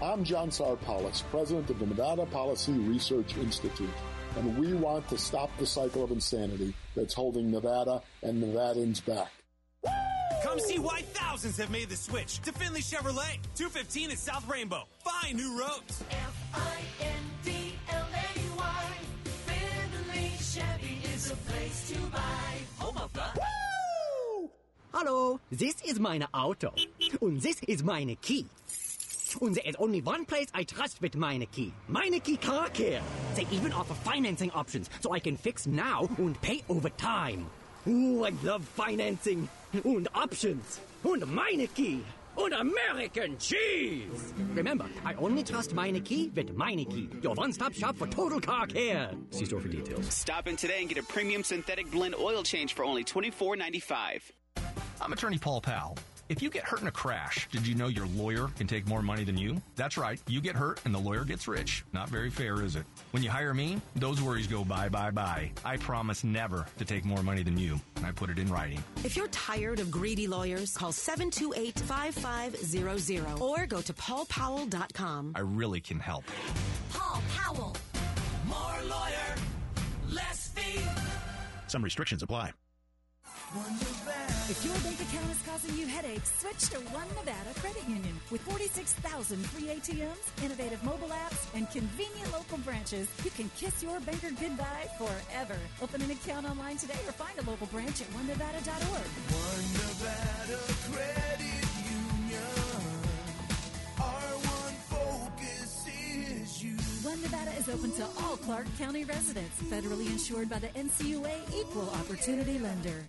I'm John Tsarpalas, president of the Nevada Policy Research Institute, and we want to stop the cycle of insanity that's holding Nevada and Nevadans back. Come see why thousands have made the switch to Findlay Chevrolet. 215 at South Rainbow. Find new roads. F-I-N-D-L-A-Y. Findlay Chevy is a place to buy. Home of the... Hallo, this is meine Auto. Und this is meine key. And there is only one place I trust with meine key. Meine key car care. They even offer financing options so I can fix now and pay over time. Ooh, I love financing. And options. And meine key. And American cheese. Remember, I only trust meine key with meine key. Your one-stop shop for total car care. See store for details. Stop in today and get a premium synthetic blend oil change for only $24.95. I'm attorney Paul Powell. If you get hurt in a crash, did you know your lawyer can take more money than you? That's right. You get hurt and the lawyer gets rich. Not very fair, is it? When you hire me, those worries go bye bye bye. I promise never to take more money than you, and I put it in writing. If you're tired of greedy lawyers, call 728-5500 or go to paulpowell.com. I really can help. Paul Powell. More lawyer, less fee. Some restrictions apply. If your bank account is causing you headaches, switch to One Nevada Credit Union. With 46,000 free ATMs, innovative mobile apps, and convenient local branches, you can kiss your banker goodbye forever. Open an account online today or find a local branch at onenevada.org. One Nevada Credit Union. Our one focus is you. One Nevada is open to all Clark County residents, federally insured by the NCUA Equal Opportunity Lender.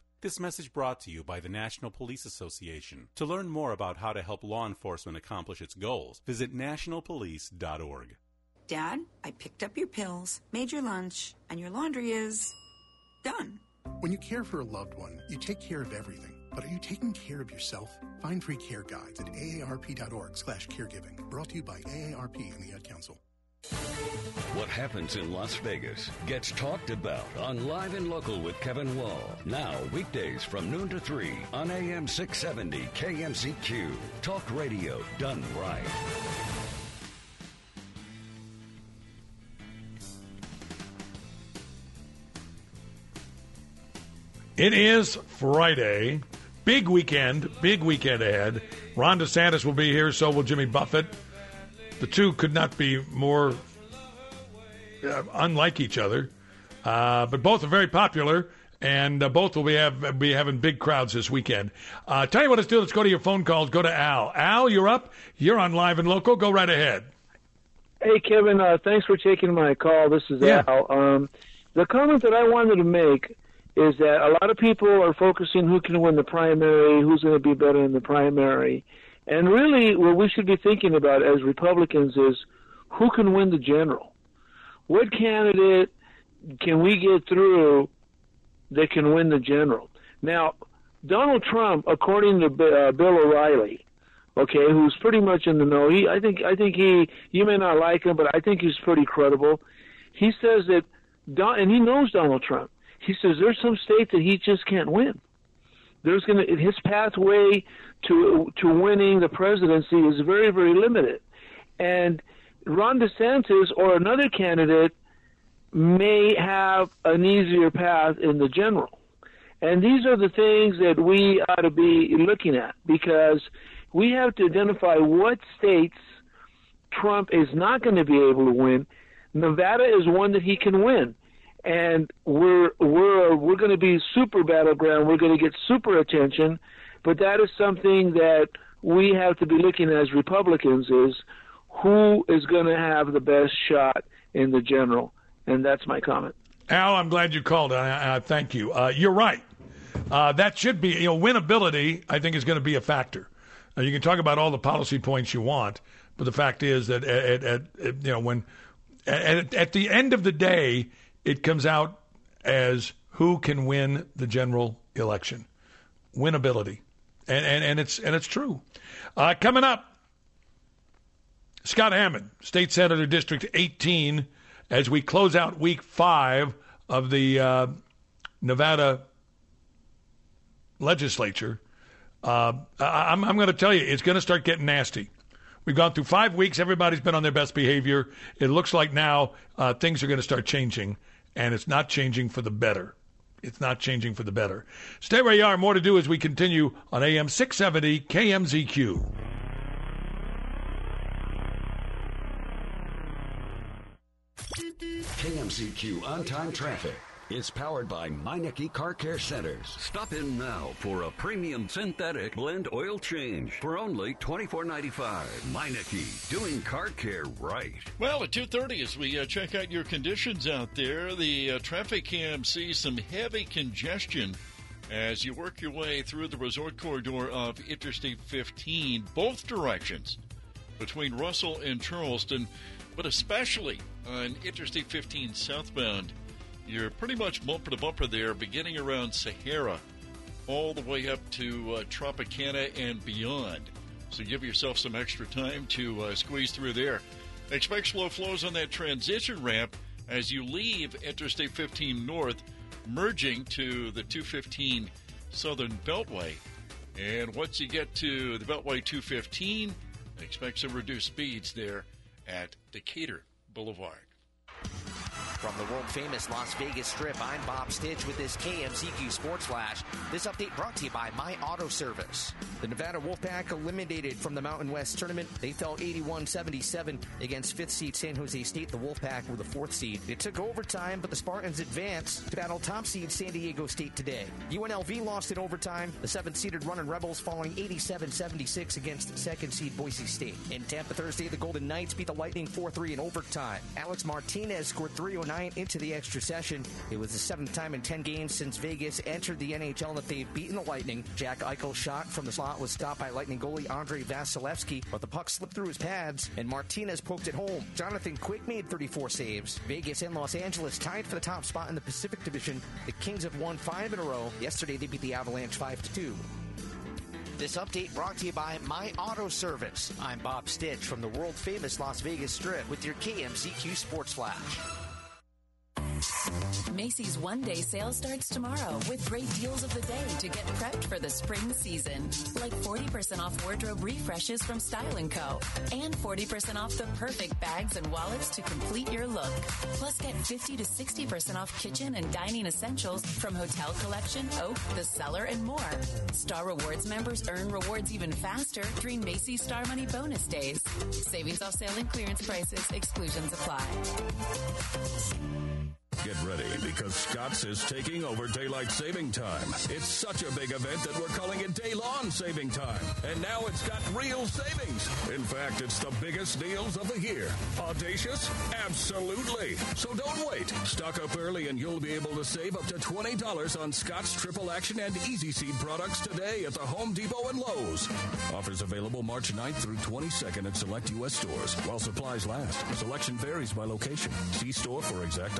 This message brought to you by the National Police Association. To learn more about how to help law enforcement accomplish its goals, visit nationalpolice.org. Dad, I picked up your pills, made your lunch, and your laundry is done. When you care for a loved one, you take care of everything. But are you taking care of yourself? Find free care guides at aarp.org slash caregiving. Brought to you by AARP and the Ad Council. What happens in Las Vegas gets talked about on Live and Local with Kevin Wall. Now, weekdays from noon to 3 on AM 670 KMZQ. Talk radio done right. It is Friday. Big weekend. Big weekend ahead. Ron DeSantis will be here, so will Jimmy Buffett. The two could not be more uh, unlike each other, uh, but both are very popular, and uh, both will be, have, be having big crowds this weekend. Uh, tell you what, let's do. Let's go to your phone calls. Go to Al. Al, you're up. You're on live and local. Go right ahead. Hey, Kevin, uh, thanks for taking my call. This is Yeah. Al. Um, the comment that I wanted to make is that a lot of people are focusing who can win the primary, who's going to be better in the primary. And really, what we should be thinking about as Republicans is who can win the general? What candidate can we get through that can win the general? Now, Donald Trump, according to uh, Bill O'Reilly, okay, who's pretty much in the know. He, I think, I think he. You may not like him, but I think he's pretty credible. He says that, Don, and he knows Donald Trump. He says there's some states that he just can't win. There's going to his pathway to to winning the presidency is very very limited, and Ron DeSantis or another candidate may have an easier path in the general. And these are the things that we ought to be looking at because we have to identify what states Trump is not going to be able to win. Nevada is one that he can win. And we're we're we're going to be super battleground. We're going to get super attention, but that is something that we have to be looking at as Republicans is who is going to have the best shot in the general, and that's my comment. Al, I'm glad you called. I, I thank you. Uh, you're right. Uh, that should be, you know, winnability. I think is going to be a factor. Uh, you can talk about all the policy points you want, but the fact is that at, at, at you know when at, at the end of the day, it comes out as who can win the general election, winnability, and and, and it's and it's true. Uh, coming up, Scott Hammond, State Senator District 18, as we close out Week Five of the uh, Nevada legislature. Uh, I, I'm, I'm going to tell you, it's going to start getting nasty. We've gone through five weeks. Everybody's been on their best behavior. It looks like now uh, things are going to start changing, and it's not changing for the better. It's not changing for the better. Stay where you are. More to do as we continue on AM 670 KMZQ. KMZQ on time traffic. It's powered by Meineke Car Care Centers. Stop in now for a premium synthetic blend oil change for only $24.95. Meineke, doing car care right. Well, at 2.30 as we uh, check out your conditions out there, the uh, traffic cam sees some heavy congestion as you work your way through the resort corridor of Interstate 15, both directions between Russell and Charleston, but especially on Interstate 15 southbound you're pretty much bumper to bumper there, beginning around Sahara, all the way up to uh, Tropicana and beyond. So give yourself some extra time to uh, squeeze through there. Expect slow flows on that transition ramp as you leave Interstate 15 North, merging to the 215 Southern Beltway. And once you get to the Beltway 215, expect some reduced speeds there at Decatur Boulevard. From the world famous Las Vegas Strip, I'm Bob Stitch with this KMZQ Sports Flash. This update brought to you by My Auto Service. The Nevada Wolfpack eliminated from the Mountain West tournament. They fell 81 77 against fifth seed San Jose State. The Wolfpack were the fourth seed. It took overtime, but the Spartans advanced to battle top seed San Diego State today. UNLV lost in overtime. The seventh seeded Running Rebels falling 87 76 against second seed Boise State. In Tampa Thursday, the Golden Knights beat the Lightning 4 3 in overtime. Alec Martinez scored 309 into the extra session. It was the seventh time in 10 games since Vegas entered the NHL that they've beaten the Lightning. Jack Eichel's shot from the slot was stopped by Lightning goalie Andrei Vasilevskiy, but the puck slipped through his pads, and Martinez poked it home. Jonathan Quick made 34 saves. Vegas and Los Angeles tied for the top spot in the Pacific Division. The Kings have won five in a row. Yesterday, they beat the Avalanche 5 to 2. This update brought to you by My Auto Service. I'm Bob Stitch from the world famous Las Vegas Strip with your KMZQ Sports Flash. Macy's one day sale starts tomorrow with great deals of the day to get prepped for the spring season. Like 40% off wardrobe refreshes from Style & Co. And 40% off the perfect bags and wallets to complete your look. Plus get 50 to 60% off kitchen and dining essentials from Hotel Collection, Oak, The Cellar, and more. Star Rewards members earn rewards even faster during Macy's Star Money bonus days. Savings off sale and clearance prices. Exclusions apply. Get ready because Scott's is taking over daylight saving time. It's such a big event that we're calling it Day Saving Time. And now it's got real savings. In fact, it's the biggest deals of the year. Audacious? Absolutely. So don't wait. Stock up early and you'll be able to save up to $20 on Scott's Triple Action and Easy Seed products today at the Home Depot and Lowe's. Offers available March 9th through 22nd at select U.S. stores while supplies last. Selection varies by location. See store for exact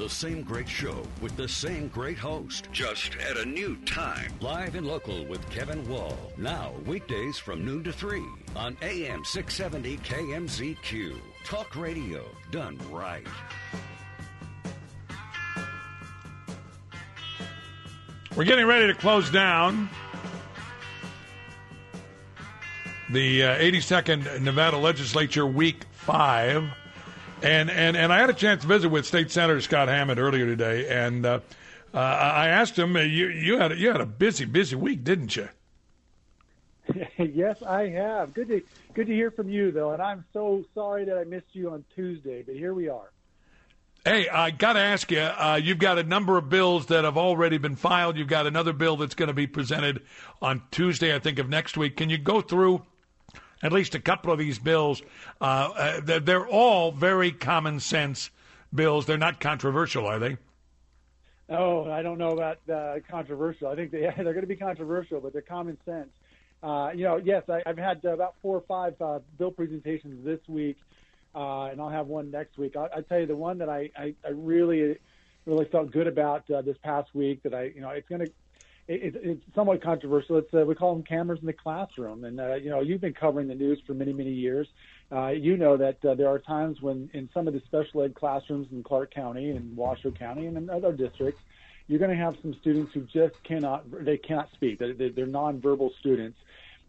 The same great show with the same great host, just at a new time. Live and local with Kevin Wall. Now, weekdays from noon to 3 on AM 670 KMZQ. Talk radio done right. We're getting ready to close down the uh, 82nd Nevada Legislature Week 5. And, and, and I had a chance to visit with State Senator Scott Hammond earlier today, and uh, uh, I asked him, you, you, had a, you had a busy, busy week, didn't you? yes, I have. Good to good to hear from you, though, and I'm so sorry that I missed you on Tuesday, but here we are. Hey, I got to ask you. Uh, you've got a number of bills that have already been filed. You've got another bill that's going to be presented on Tuesday, I think, of next week. Can you go through at least a couple of these bills? Uh, uh, they're, all very common sense bills. They're not controversial, are they? Oh, I don't know about uh, controversial. I think they they're going to be controversial, but they're common sense. Uh, you know, yes, I, I've had about four or five uh, bill presentations this week, uh, and I'll have one next week. I, I tell you, the one that I, I, I really, really felt good about uh, this past week that I, you know, it's going to, it, it's somewhat controversial. It's uh, we call them cameras in the classroom, and uh, you know, you've been covering the news for many, many years. Uh, you know that uh, there are times when in some of the special ed classrooms in Clark County and Washoe County and in other districts, you're going to have some students who just cannot, they cannot speak. They're, they're nonverbal students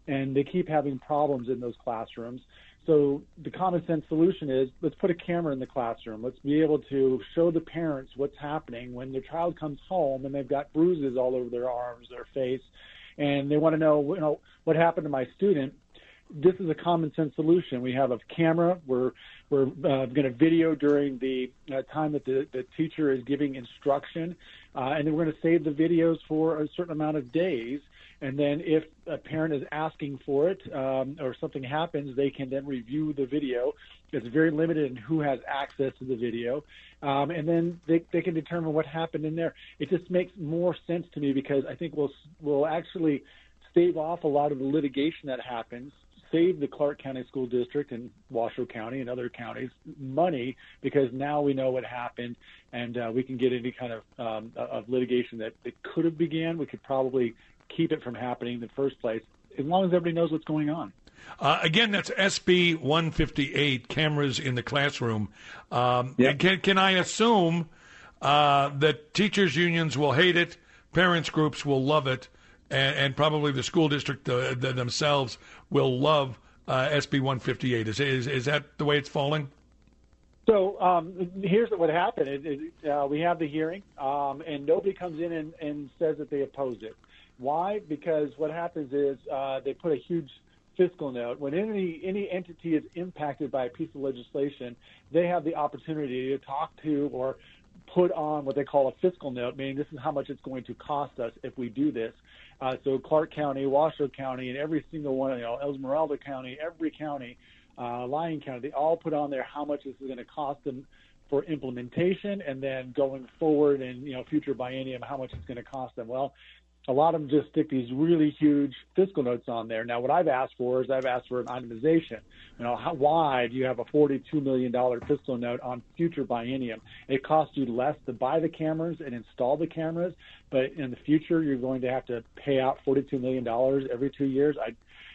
and they keep having problems in those classrooms. So the common sense solution is let's put a camera in the classroom. Let's be able to show the parents what's happening when their child comes home and they've got bruises all over their arms, their face, and they want to know, you know, what happened to my student. This is a common sense solution. We have a camera. We're we're uh, going to video during the uh, time that the, the teacher is giving instruction, uh, and then we're going to save the videos for a certain amount of days and then if a parent is asking for it um, or something happens, they can then review the video. It's very limited in who has access to the video. Um, and then they, they can determine what happened in there. It just makes more sense to me because I think we'll, we'll actually stave off a lot of the litigation that happens save the Clark County School District and Washoe County and other counties money because now we know what happened and uh, we can get any kind of um, of litigation that, that could have began. We could probably keep it from happening in the first place, as long as everybody knows what's going on. Uh, again, that's SB 158, cameras in the classroom. Um, yep. can, can I assume uh, that teachers' unions will hate it, parents' groups will love it, and, and probably the school district uh, themselves will love uh, SB 158? Is, is, is that the way it's falling? So um, here's what happened. It, it, uh, we have the hearing, um, and nobody comes in and, and says that they oppose it. Why? Because what happens is uh, they put a huge fiscal note. When any any entity is impacted by a piece of legislation, they have the opportunity to talk to or put on what they call a fiscal note, meaning this is how much it's going to cost us if we do this. Uh, so Clark County, Washoe County, and every single one, you know, Esmeralda County, every county, uh, Lyon County, they all put on there how much this is going to cost them for implementation, and then going forward and you know future biennium, how much it's going to cost them. Well, a lot of them just stick these really huge fiscal notes on there. Now, what I've asked for is I've asked for an itemization. You know, how, why do you have a $42 million fiscal note on future biennium? It costs you less to buy the cameras and install the cameras, but in the future, you're going to have to pay out $42 million every two years. I,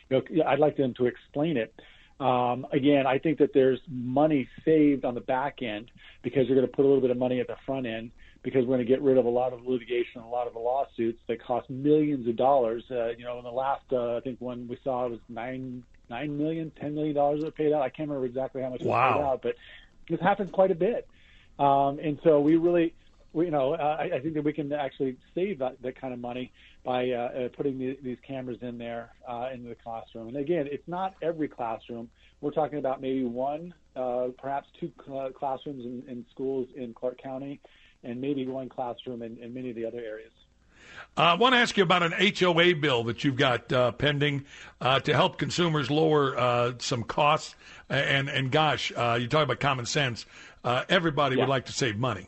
you know, I'd like them to explain it. Um, again, I think that there's money saved on the back end because you're going to put a little bit of money at the front end because we're going to get rid of a lot of litigation, a lot of the lawsuits that cost millions of dollars. Uh, you know, in the last, uh, I think one we saw it was nine nine million, ten million dollars that paid out. I can't remember exactly how much wow. was paid out, but this happens quite a bit. Um, and so we really we, you know, uh, I, I think that we can actually save that, that kind of money by uh, uh, putting the, these cameras in there uh, into the classroom. And again, it's not every classroom. We're talking about maybe one, uh, perhaps two cl- classrooms in, in schools in Clark County, and maybe one classroom in, in many of the other areas. Uh, I want to ask you about an HOA bill that you've got uh, pending uh, to help consumers lower uh, some costs. And and gosh, uh, you talk about common sense. Uh, everybody Yeah. would like to save money.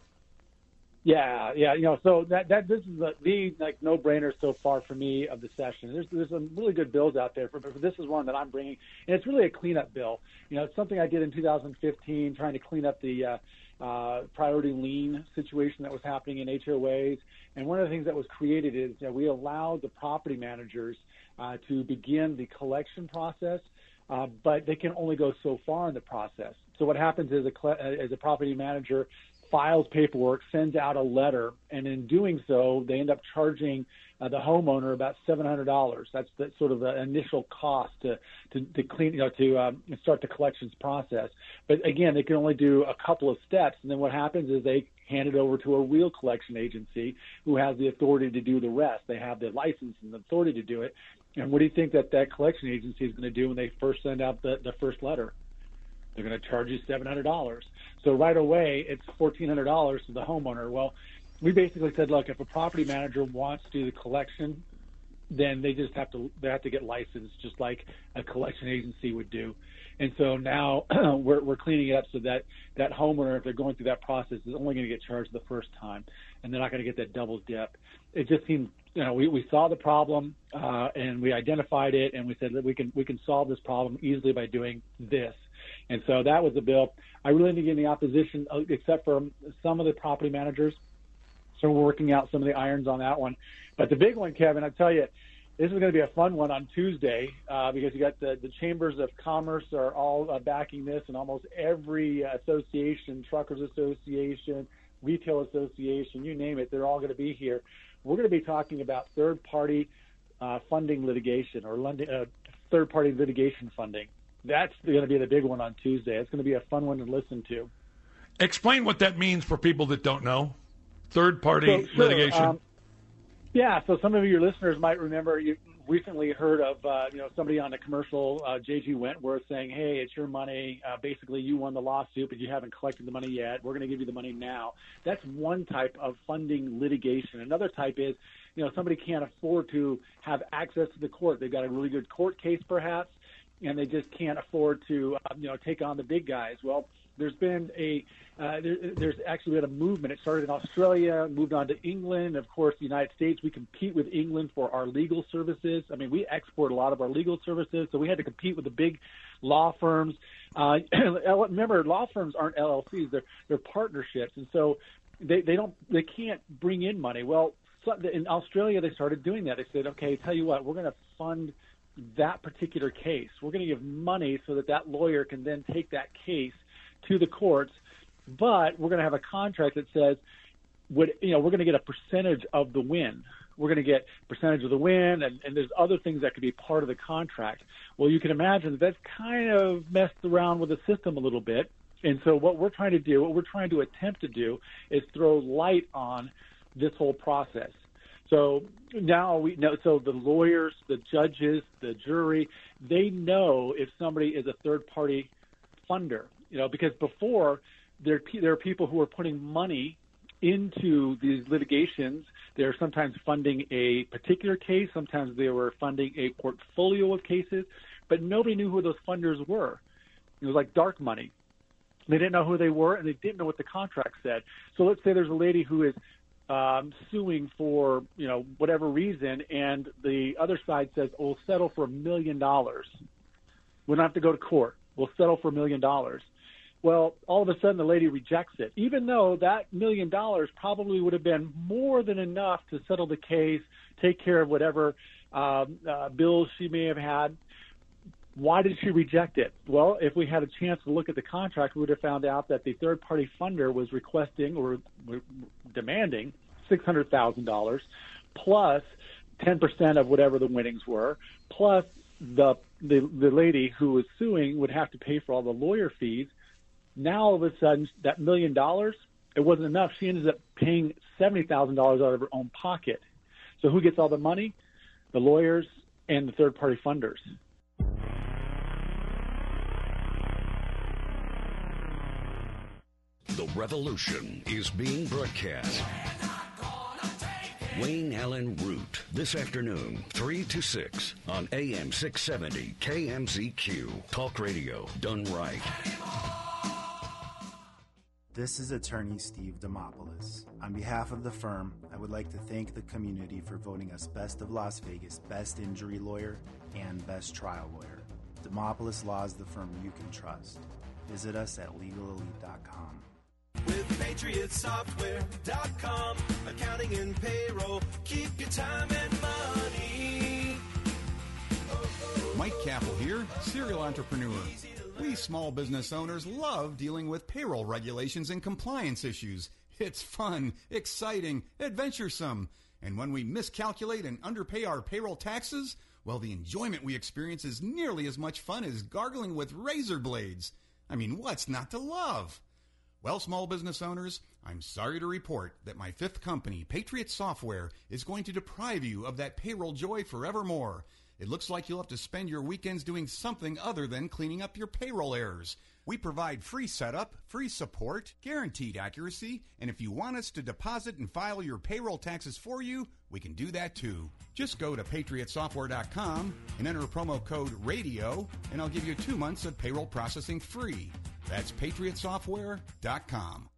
Yeah, yeah, you know, so that that this is the, the like no brainer so far for me of the session. There's there's some really good bills out there, but but this is one that I'm bringing, and it's really a cleanup bill. You know, it's something I did in 2015, trying to clean up the uh, uh, priority lien situation that was happening in HOAs. And one of the things that was created is that we allowed the property managers uh, to begin the collection process, uh, but they can only go so far in the process. So what happens is a cl- uh, as a property manager files paperwork, sends out a letter, and in doing so, they end up charging uh, the homeowner about seven hundred dollars. That's the sort of the initial cost to to, to clean, you know, to um, start the collections process. But again, they can only do a couple of steps, and then what happens is they hand it over to a real collection agency who has the authority to do the rest. They have the license and the authority to do it. And what do you think that that collection agency is going to do when they first send out the, the first letter? They're going to charge you seven hundred dollars. So right away, it's fourteen hundred dollars to the homeowner. Well, we basically said, look, if a property manager wants to do the collection, then they just have to they have to get licensed, just like a collection agency would do. And so now we're we're cleaning it up so that that homeowner, if they're going through that process, is only going to get charged the first time, and they're not going to get that double dip. It just seemed, you know, we, we saw the problem uh, and we identified it, and we said that we can we can solve this problem easily by doing this. And so that was the bill. I really didn't get any opposition, uh, except for some of the property managers. So we're working out some of the irons on that one. But the big one, Kevin, I tell you, this is going to be a fun one on Tuesday uh, because you got the, the chambers of commerce are all uh, backing this, and almost every association, truckers association, retail association, you name it, they're all going to be here. We're going to be talking about third party uh, funding litigation or uh, third party litigation funding. That's going to be the big one on Tuesday. It's going to be a fun one to listen to. Explain what that means for people that don't know. Third party So, sure, litigation. um, yeah, so some of your listeners might remember you recently heard of uh, you know somebody on a commercial, uh, JG Wentworth, saying, "Hey, it's your money. Uh, basically, you won the lawsuit, but you haven't collected the money yet. We're going to give you the money now." That's one type of funding litigation. Another type is, you know, somebody can't afford to have access to the court. They've got a really good court case, perhaps, and they just can't afford to, uh, you know, take on the big guys. Well, there's been a uh, there, there's actually been a movement. It started in Australia, moved on to England. Of course, the United States. We compete with England for our legal services. I mean, we export a lot of our legal services, so we had to compete with the big law firms. Uh, remember, law firms aren't LLCs; they're they're partnerships, and so they they don't they can't bring in money. Well, in Australia, they started doing that. They said, okay, tell you what, we're going to fund that particular case. We're going to give money so that that lawyer can then take that case to the courts, but we're going to have a contract that says, would you know, we're going to get a percentage of the win. We're going to get percentage of the win, and, and there's other things that could be part of the contract. Well, you can imagine that that's kind of messed around with the system a little bit. And so, what we're trying to do, what we're trying to attempt to do, is throw light on this whole process. So now we know. So the lawyers, the judges, the jury, they know if somebody is a third party funder. You know, because before there there are people who are putting money into these litigations. They're sometimes funding a particular case. Sometimes they were funding a portfolio of cases, but nobody knew who those funders were. It was like dark money. They didn't know who they were, and they didn't know what the contract said. So let's say there's a lady who is um, suing for you know whatever reason, and the other side says, "Oh, we'll settle for a million dollars. We don't have to go to court. We'll settle for a million dollars." Well, all of a sudden the lady rejects it, even though that million dollars probably would have been more than enough to settle the case, take care of whatever um, uh, bills she may have had. Why did she reject it? Well, if we had a chance to look at the contract, we would have found out that the third party funder was requesting or demanding $600,000 plus 10% of whatever the winnings were, plus the, the the lady who was suing would have to pay for all the lawyer fees. Now all of a sudden, that million dollars it wasn't enough. She ended up paying seventy thousand dollars out of her own pocket. So who gets all the money? The lawyers and the third party funders. Revolution is being broadcast. Wayne Allen Root this afternoon, 3 to 6 on AM 670 KMZQ. Talk radio done right. This is attorney Steve Dimopoulos. On behalf of the firm, I would like to thank the community for voting us Best of Las Vegas, Best Injury Lawyer, and Best Trial Lawyer. Dimopoulos Law is the firm you can trust. Visit us at legalelite.com. With PatriotSoftware.com, accounting and payroll, keep your time and money. Mike Kappel here, serial entrepreneur. We small business owners love dealing with payroll regulations and compliance issues. It's fun, exciting, adventuresome. And when we miscalculate and underpay our payroll taxes, well, the enjoyment we experience is nearly as much fun as gargling with razor blades. I mean, what's not to love? Well, small business owners, I'm sorry to report that my fifth company, Patriot Software, is going to deprive you of that payroll joy forevermore. It looks like you'll have to spend your weekends doing something other than cleaning up your payroll errors. We provide free setup, free support, guaranteed accuracy, and if you want us to deposit and file your payroll taxes for you, we can do that too. Just go to patriotsoftware.com and enter promo code RADIO, and I'll give you two months of payroll processing free. That's patriotsoftware.com.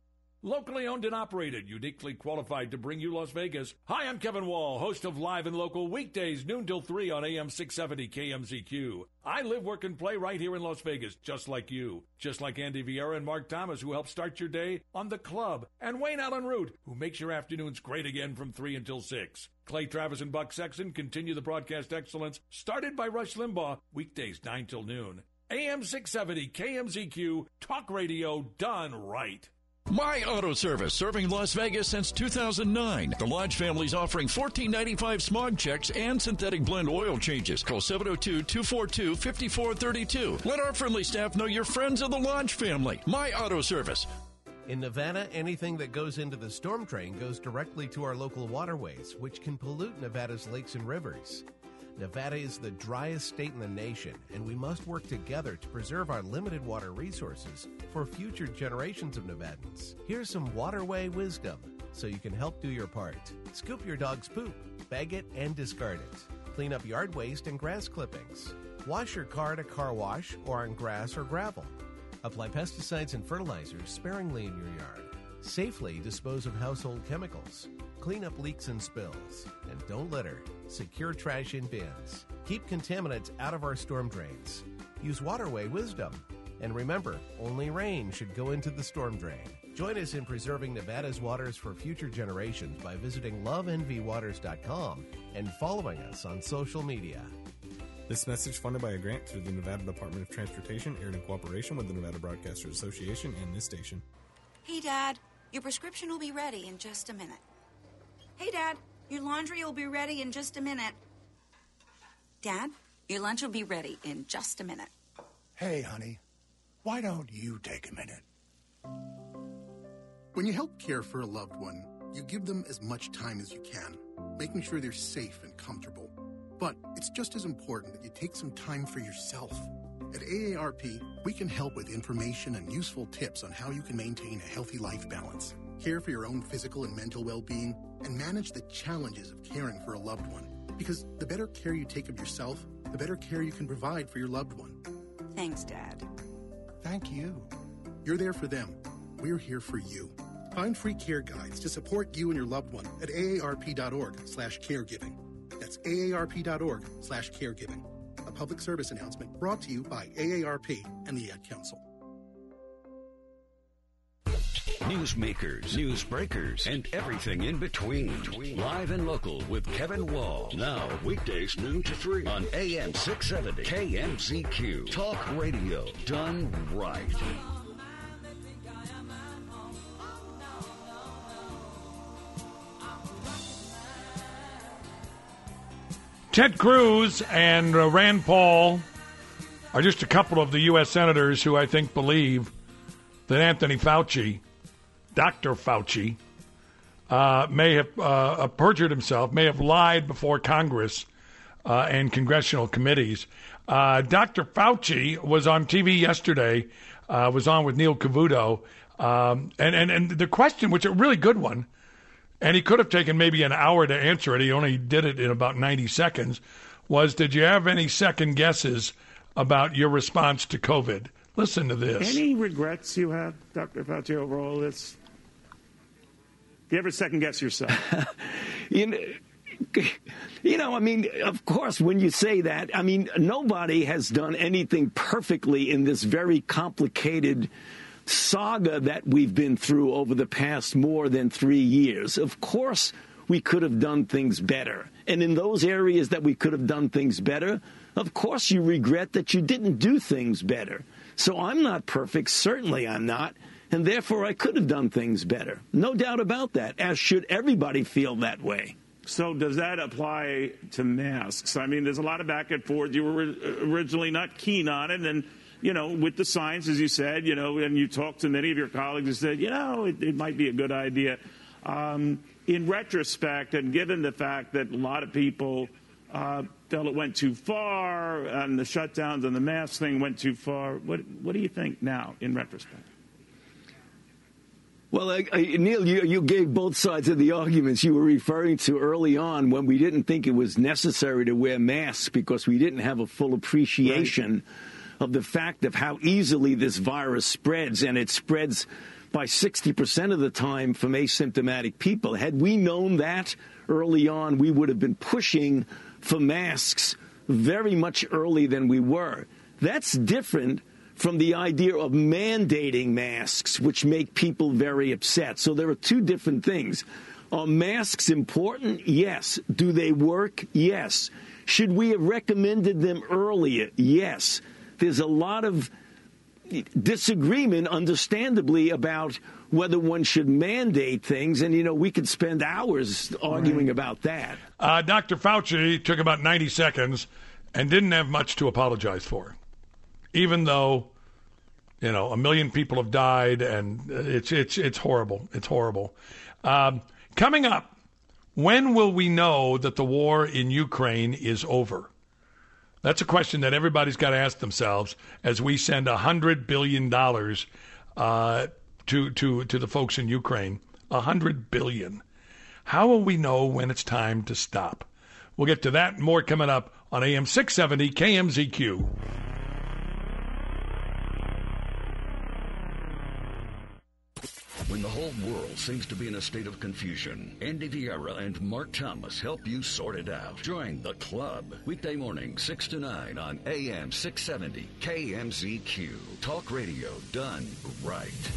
Locally owned and operated, uniquely qualified to bring you Las Vegas. Hi, I'm Kevin Wall, host of Live and Local weekdays, noon till 3 on AM 670 KMZQ. I live, work, and play right here in Las Vegas, just like you. Just like Andy Vieira and Mark Thomas, who help start your day on the club. And Wayne Allen Root, who makes your afternoons great again from 3 until 6. Clay Travis and Buck Sexton continue the broadcast excellence started by Rush Limbaugh, weekdays 9 till noon. AM 670 KMZQ, talk radio done right. My Auto Service, serving Las Vegas since 2009. The Lodge family is offering $14.95 smog checks and synthetic blend oil changes. Call 702-242-5432. Let our friendly staff know you're friends of the Lodge family. My Auto Service. In Nevada, anything that goes into the storm drain goes directly to our local waterways, which can pollute Nevada's lakes and rivers. Nevada is the driest state in the nation, and we must work together to preserve our limited water resources for future generations of Nevadans. Here's some waterway wisdom so you can help do your part. Scoop your dog's poop, bag it, and discard it. Clean up yard waste and grass clippings. Wash your car at a car wash or on grass or gravel. Apply pesticides and fertilizers sparingly in your yard. Safely dispose of household chemicals. Clean up leaks and spills. And don't litter. Secure trash in bins. Keep contaminants out of our storm drains. Use waterway wisdom. And remember, only rain should go into the storm drain. Join us in preserving Nevada's waters for future generations by visiting loveenvywaters.com and following us on social media. This message funded by a grant through the Nevada Department of Transportation, aired in cooperation with the Nevada Broadcasters Association and this station. Hey, Dad, your prescription will be ready in just a minute. Hey, Dad, your laundry will be ready in just a minute. Dad, your lunch will be ready in just a minute. Hey, honey, why don't you take a minute? When you help care for a loved one, you give them as much time as you can, making sure they're safe and comfortable. But it's just as important that you take some time for yourself. At AARP, we can help with information and useful tips on how you can maintain a healthy life balance, care for your own physical and mental well being, and manage the challenges of caring for a loved one. Because the better care you take of yourself, the better care you can provide for your loved one. Thanks, Dad. Thank you. You're there for them. We're here for you. Find free care guides to support you and your loved one at aarp.org slash caregiving. That's aarp.org slash caregiving. A public service announcement brought to you by AARP and the Ad Council. Newsmakers, news breakers, and everything in between. Live and local with Kevin Wall. Now, weekdays noon to 3 on AM 670 KMZQ. Talk radio done right. Ted Cruz and uh, Rand Paul are just a couple of the U.S. senators who I think believe that Anthony Fauci Dr. Fauci, uh, may have uh, perjured himself, may have lied before Congress uh, and congressional committees. Uh, Dr. Fauci was on TV yesterday, uh, was on with Neil Cavuto, um, and, and, and the question, which is a really good one, and he could have taken maybe an hour to answer it, he only did it in about 90 seconds, was did you have any second guesses about your response to COVID? Listen to this. Any regrets you have, Dr. Fauci, over all this? You ever second guess yourself? you know, you know, I mean, of course, when you say that, I mean, nobody has done anything perfectly in this very complicated saga that we've been through over the past more than three years. Of course, we could have done things better. And in those areas that we could have done things better, of course, you regret that you didn't do things better. So I'm not perfect. Certainly, I'm not. And therefore, I could have done things better. No doubt about that, as should everybody feel that way. So does that apply to masks? I mean, there's a lot of back and forth. You were originally not keen on it, and you know, with the science, as you said, you know, and you talked to many of your colleagues who said, you know, it, it might be a good idea. Um, in retrospect, and given the fact that a lot of people uh, felt it went too far, and the shutdowns and the mask thing went too far, what what do you think now, in retrospect? Well, uh, Neil, you, you gave both sides of the arguments you were referring to early on when we didn't think it was necessary to wear masks because we didn't have a full appreciation right. of the fact of how easily this virus spreads, and it spreads by 60% of the time from asymptomatic people. Had we known that early on, we would have been pushing for masks very much earlier than we were. That's different from the idea of mandating masks, which make people very upset. So there are two different things. Are masks important? Yes. Do they work? Yes. Should we have recommended them earlier? Yes. There's a lot of disagreement, understandably, about whether one should mandate things. And, you know, we could spend hours arguing right. about that. Uh, Dr. Fauci took about 90 seconds and didn't have much to apologize for, even though you know, a million people have died, and it's it's it's horrible. It's horrible. Um, coming up, when will we know that the war in Ukraine is over? That's a question that everybody's got to ask themselves as we send hundred billion dollars uh, to to to the folks in Ukraine. Hundred billion. How will we know when it's time to stop? We'll get to that more coming up on AM 670 KMZQ. Seems to be in a state of confusion, Andy Vieira and Mark Thomas help you sort it out. Join the club. Weekday morning, 6 to 9 on AM 670 KMZQ. Talk radio done right.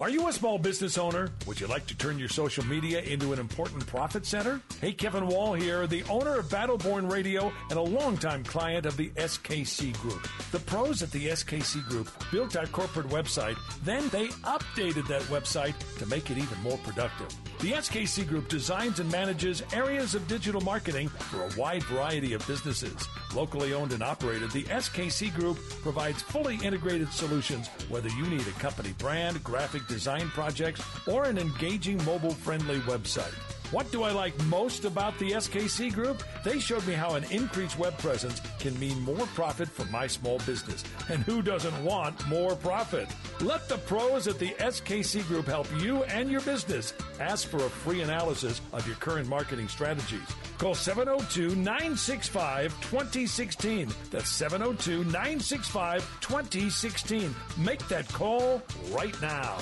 Are you a small business owner? Would you like to turn your social media into an important profit center? Hey, Kevin Wall here, the owner of Battleborn Radio and a longtime client of the SKC Group. The pros at the SKC Group built our corporate website, then they updated that website to make it even more productive. The SKC Group designs and manages areas of digital marketing for a wide variety of businesses. Locally owned and operated, the SKC Group provides fully integrated solutions whether you need a company brand, graphic design projects, or an engaging mobile friendly website. What do I like most about the SKC Group? They showed me how an increased web presence can mean more profit for my small business. And who doesn't want more profit? Let the pros at the SKC Group help you and your business. Ask for a free analysis of your current marketing strategies. Call 702 965 2016. That's 702 965 2016. Make that call right now.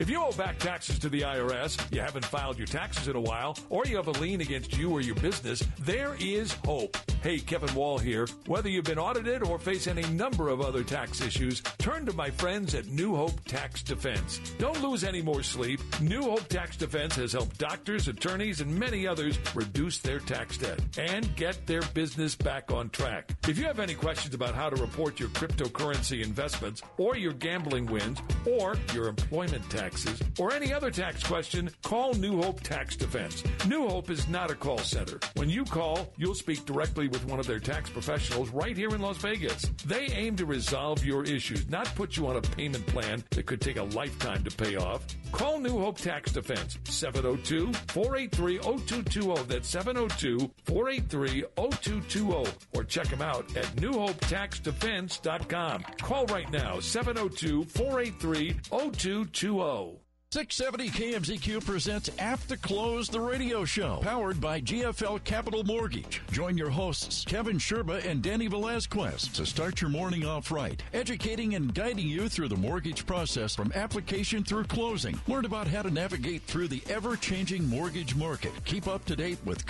If you owe back taxes to the IRS, you haven't filed your taxes in a while, or you have a lien against you or your business, there is hope. Hey, Kevin Wall here. Whether you've been audited or face any number of other tax issues, turn to my friends at New Hope Tax Defense. Don't lose any more sleep. New Hope Tax Defense has helped doctors, attorneys, and many others reduce their tax debt and get their business back on track. If you have any questions about how to report your cryptocurrency investments or your gambling wins or your employment tax, taxes, or any other tax question, call New Hope Tax Defense. New Hope is not a call center. When you call, you'll speak directly with one of their tax professionals right here in Las Vegas. They aim to resolve your issues, not put you on a payment plan that could take a lifetime to pay off. Call New Hope Tax Defense 702 483 0220. That's 702 483 0220. Or check them out at newhopetaxdefense.com. Call right now 702 483 0220. 670 KMZQ presents After Close the Radio Show, powered by GFL Capital Mortgage. Join your hosts, Kevin Sherba and Danny Velazquez, to start your morning off right, educating and guiding you through the mortgage process from application through closing. Learn about how to navigate through the ever changing mortgage market. Keep up to date with